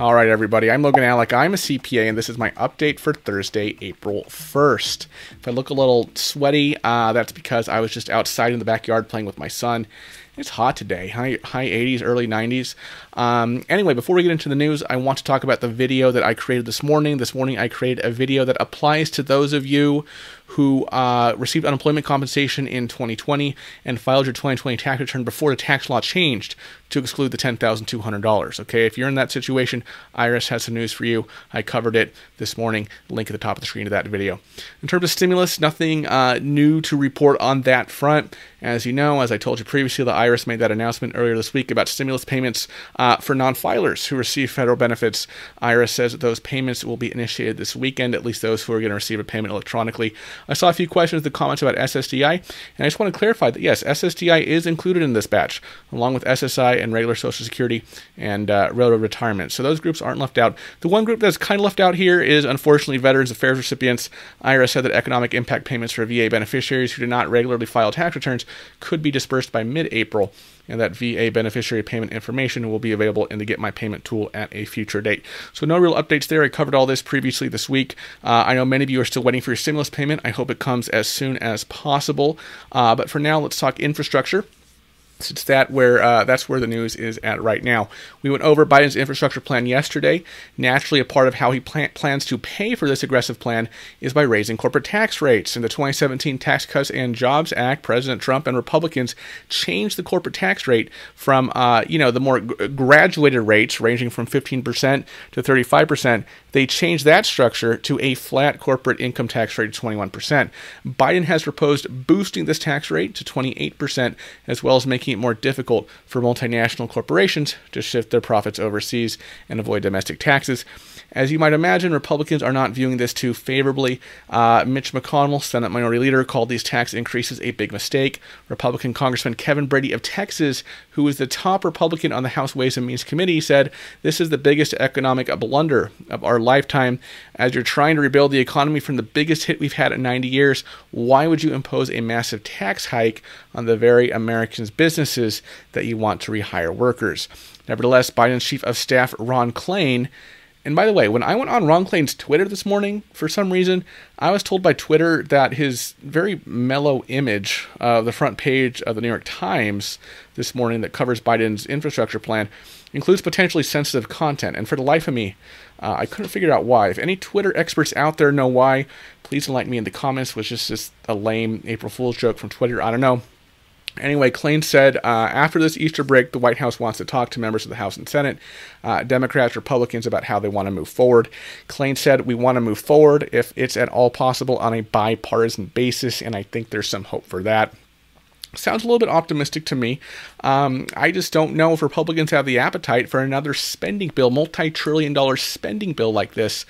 All right, everybody. I'm Logan Allec. I'm a CPA, and this is my update for Thursday, April 1st. If I look a little sweaty, uh, that's because I was just outside in the backyard playing with my son. It's hot today, high high 80s, early 90s. Um, anyway, before we get into the news, I want to talk about the video that I created this morning. This morning, I created a video that applies to those of you who uh, received unemployment compensation in 2020 and filed your 2020 tax return before the tax law changed to exclude the $10,200. Okay, if you're in that situation, IRS has some news for you. I covered it this morning. Link at the top of the screen to that video. In terms of stimulus, nothing uh, new to report on that front. As you know, as I told you previously, the IRS made that announcement earlier this week about stimulus payments uh, for non filers who receive federal benefits. IRS says that those payments will be initiated this weekend, at least those who are going to receive a payment electronically. I saw a few questions in the comments about SSDI, and I just want to clarify that yes, SSDI is included in this batch, along with SSI and regular Social Security and uh, railroad retirement. So those groups aren't left out. The one group that's kind of left out here is unfortunately Veterans Affairs recipients. IRS said that economic impact payments for VA beneficiaries who do not regularly file tax returns could be dispersed by mid April and that VA beneficiary payment information will be available in the Get My Payment tool at a future date. So, no real updates there. I covered all this previously this week. Uh, I know many of you are still waiting for your stimulus payment. I hope it comes as soon as possible. Uh, but for now, let's talk infrastructure it's that where uh, that's where the news is at right now. We went over Biden's infrastructure plan yesterday. Naturally, a part of how he plan- plans to pay for this aggressive plan is by raising corporate tax rates. In the 2017 Tax Cuts and Jobs Act, President Trump and Republicans changed the corporate tax rate from uh, you know the more g- graduated rates ranging from 15% to 35%. They changed that structure to a flat corporate income tax rate of 21%. Biden has proposed boosting this tax rate to 28%, as well as making it more difficult for multinational corporations to shift their profits overseas and avoid domestic taxes. As you might imagine, Republicans are not viewing this too favorably. Uh, Mitch McConnell, Senate Minority Leader, called these tax increases a big mistake. Republican Congressman Kevin Brady of Texas, who is the top Republican on the House Ways and Means Committee, said, This is the biggest economic blunder of our lifetime. As you're trying to rebuild the economy from the biggest hit we've had in 90 years, why would you impose a massive tax hike on the very Americans' businesses that you want to rehire workers? Nevertheless, Biden's chief of staff, Ron Klain, and by the way, when I went on Ron Klain's Twitter this morning, for some reason, I was told by Twitter that his very mellow image of the front page of the New York Times this morning that covers Biden's infrastructure plan includes potentially sensitive content. And for the life of me, uh, I couldn't figure out why. If any Twitter experts out there know why, please enlighten me in the comments. Was just, just a lame April Fool's joke from Twitter? I don't know. Anyway, Klain said uh, after this Easter break, the White House wants to talk to members of the House and Senate, uh, Democrats, Republicans, about how they want to move forward. Klain said, We want to move forward if it's at all possible on a bipartisan basis, and I think there's some hope for that. Sounds a little bit optimistic to me. Um, I just don't know if Republicans have the appetite for another spending bill, multi trillion dollar spending bill like this,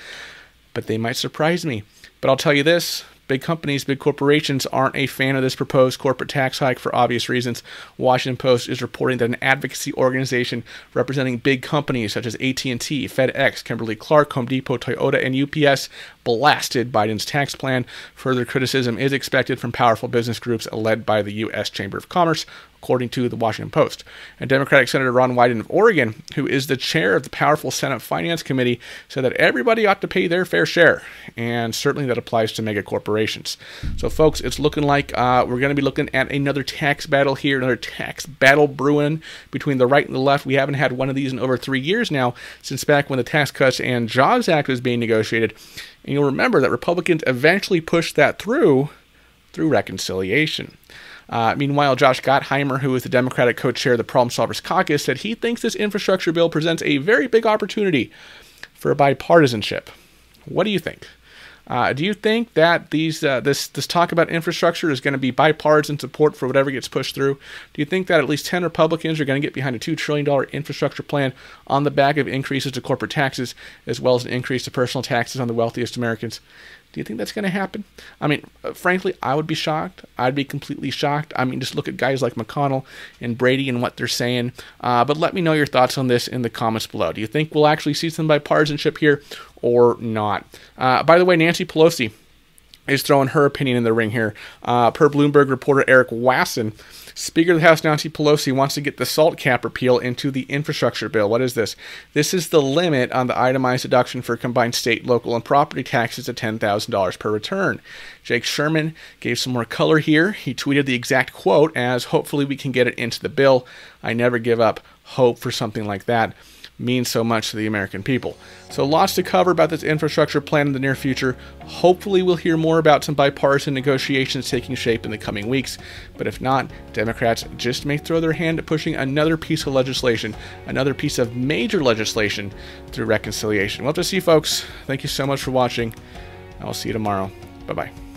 but they might surprise me. But I'll tell you this Big companies, big corporations aren't a fan of this proposed corporate tax hike for obvious reasons. Washington Post is reporting that an advocacy organization representing big companies such as AT&T, FedEx, Kimberly-Clark, Home Depot, Toyota, and UPS blasted Biden's tax plan. Further criticism is expected from powerful business groups led by the U.S. Chamber of Commerce, according to the Washington Post. And Democratic Senator Ron Wyden of Oregon, who is the chair of the powerful Senate Finance Committee, said that everybody ought to pay their fair share, and certainly that applies to mega corporations. So, folks, it's looking like uh, we're going to be looking at another tax battle here, another tax battle brewing between the right and the left. We haven't had one of these in over three years now, since back when the Tax Cuts and Jobs Act was being negotiated. And you'll remember that Republicans eventually pushed that through through reconciliation. Uh, meanwhile, Josh Gottheimer, who is the Democratic co chair of the Problem Solvers Caucus, said he thinks this infrastructure bill presents a very big opportunity for bipartisanship. What do you think? Uh, do you think that these uh, this this talk about infrastructure is going to be bipartisan support for whatever gets pushed through? Do you think that at least ten Republicans are going to get behind a two trillion dollar infrastructure plan on the back of increases to corporate taxes as well as an increase to personal taxes on the wealthiest Americans? Do you think that's going to happen? I mean, uh, frankly, I would be shocked. I'd be completely shocked. I mean, just look at guys like McConnell and Brady and what they're saying. Uh, but let me know your thoughts on this in the comments below. Do you think we'll actually see some bipartisanship here or not? Uh, by the way, Nancy Pelosi is throwing her opinion in the ring here. Uh, per Bloomberg reporter Eric Wasson, Speaker of the House Nancy Pelosi wants to get the SALT cap repeal into the infrastructure bill. What is this? This is the limit on the itemized deduction for combined state, local, and property taxes at $10,000 per return. Jake Sherman gave some more color here. He tweeted the exact quote as hopefully we can get it into the bill. I never give up hope for something like that means so much to the American people. So, lots to cover about this infrastructure plan in the near future. Hopefully, we'll hear more about some bipartisan negotiations taking shape in the coming weeks. But if not, Democrats just may throw their hand at pushing another piece of legislation, another piece of major legislation through reconciliation. We'll to see, you, folks. Thank you so much for watching. I'll see you tomorrow. Bye bye.